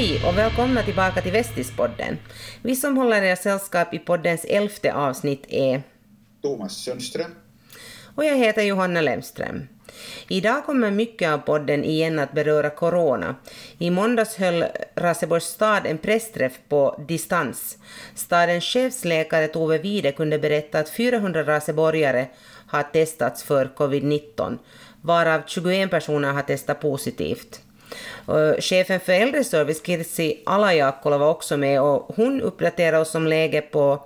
Hej och välkomna tillbaka till Västispodden. Vi som håller er sällskap i poddens elfte avsnitt är Thomas Sundström. och jag heter Johanna Lemström. Idag kommer mycket av podden igen att beröra corona. I måndags höll Raseborgs stad en pressträff på distans. Stadens chefsläkare Tove Wide kunde berätta att 400 raseborgare har testats för covid-19, varav 21 personer har testat positivt. Och chefen för äldreservice Kirsi Alajakkola var också med och hon uppdaterade oss om läget på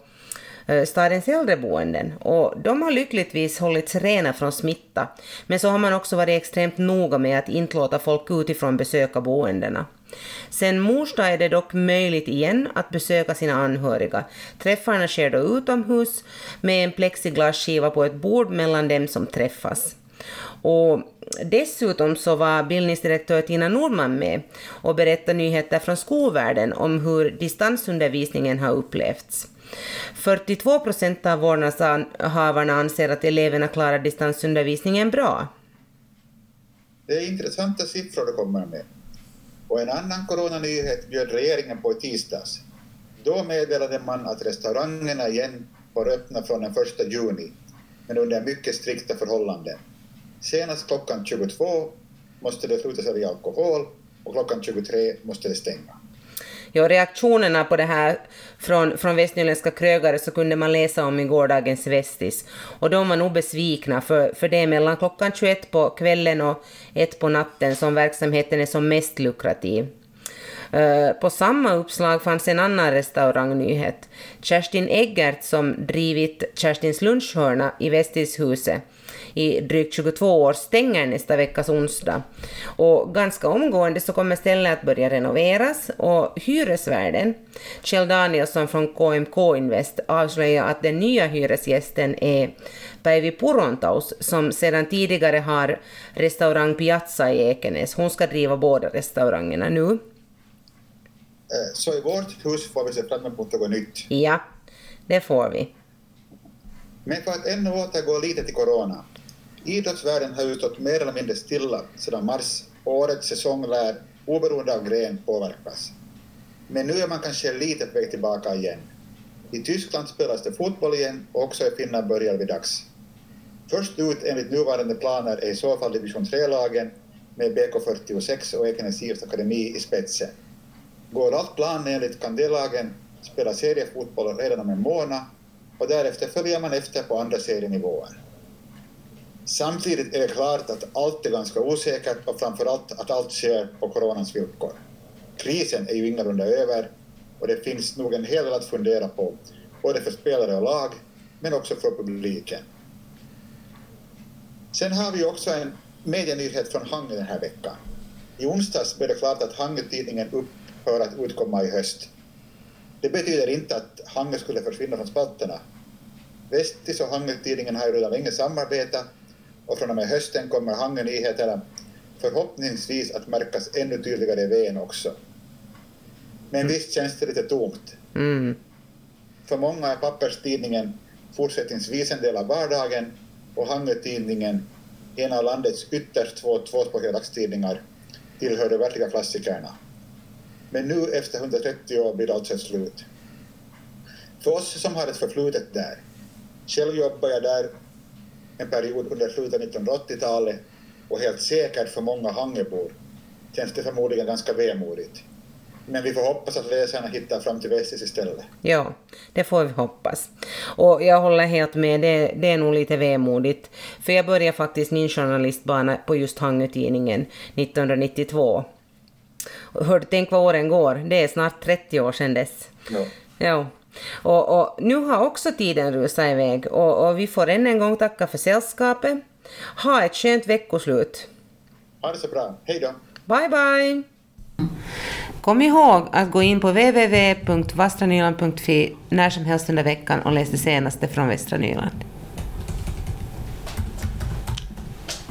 eh, stadens äldreboenden och de har lyckligtvis hållits rena från smitta. Men så har man också varit extremt noga med att inte låta folk utifrån besöka boendena. Sen mors dag är det dock möjligt igen att besöka sina anhöriga. Träffarna sker då utomhus med en plexiglasskiva på ett bord mellan dem som träffas. Och dessutom så var bildningsdirektör Tina Nordman med och berättade nyheter från skolvärlden om hur distansundervisningen har upplevts. 42 procent av vårdnadshavarna anser att eleverna klarar distansundervisningen bra. Det är intressanta siffror du kommer med. Och en annan coronanyhet bjöd regeringen på i tisdags. Då meddelade man att restaurangerna igen får öppna från den 1 juni, men under mycket strikta förhållanden. Senast klockan 22 måste det sluta sälja alkohol och klockan 23 måste det stänga. Ja, reaktionerna på det här från, från västnyländska krögare så kunde man läsa om i gårdagens Vestis. Och de var nog besvikna för, för det är mellan klockan 21 på kvällen och 1 på natten som verksamheten är som mest lukrativ. Eh, på samma uppslag fanns en annan restaurangnyhet. Kerstin Eggert som drivit Kerstins lunchhörna i Västishuset i drygt 22 år stänger nästa veckas onsdag. Och ganska omgående så kommer stället att börja renoveras och hyresvärden, Kjell Danielsson från KMK Invest, avslöjar att den nya hyresgästen är Päivi Purontaus som sedan tidigare har restaurang Piazza i Ekenäs. Hon ska driva båda restaurangerna nu. Eh, Så i vårt hus får vi se fram emot något nytt. Ja, det får vi. Men för att ännu återgå lite till corona. Idrottsvärlden har ju stått mer eller mindre stilla sedan mars. Årets säsong lär, oberoende av gren, påverkas. Men nu är man kanske lite på väg tillbaka igen. I Tyskland spelas det fotboll igen och också i Finland börjar vi dags. Först ut enligt nuvarande planer är i så fall division 3-lagen med BK46 och Ekenäs IFs Akademi i spetsen. Går allt planenligt kan de lagen spela seriefotboll redan om en månad och därefter följer man efter på andra serienivåer. Samtidigt är det klart att allt är ganska osäkert och framförallt att allt sker på coronans villkor. Krisen är ju ingalunda över och det finns nog en hel del att fundera på, både för spelare och lag, men också för publiken. Sen har vi ju också en medienyhet från Hangö den här veckan. I onsdags blev det klart att Hangö-tidningen upphör att utkomma i höst. Det betyder inte att Hangö skulle försvinna från spalterna. Vestis och Hangö-tidningen har ju redan länge samarbetat och från och med hösten kommer Hangö-nyheterna förhoppningsvis att märkas ännu tydligare i VN också. Men visst känns det lite tomt. Mm. För många är papperstidningen fortsättningsvis en del av vardagen och Hangö-tidningen, en av landets ytterst två tvåspråkiga dagstidningar, tillhör de verkliga klassikerna. Men nu efter 130 år blir det alltså ett slut. För oss som har ett förflutet där, själv jobbade jag där en period under slutet av 1980-talet och helt säkert för många Hangöbor känns det förmodligen ganska vemodigt. Men vi får hoppas att läsarna hittar fram till Vestis istället. Ja, det får vi hoppas. Och jag håller helt med, det, det är nog lite vemodigt. För jag började faktiskt min journalistbana på just Hangötidningen 1992. Hör, tänk vad åren går, det är snart 30 år sedan dess. Ja. Ja. Och, och nu har också tiden rusat iväg och, och vi får än en gång tacka för sällskapet. Ha ett skönt veckoslut. Ha det så bra. Hej då! Bye bye! Kom ihåg att gå in på www.vastranyland.fi när som helst under veckan och läs det senaste från Västra Nyland.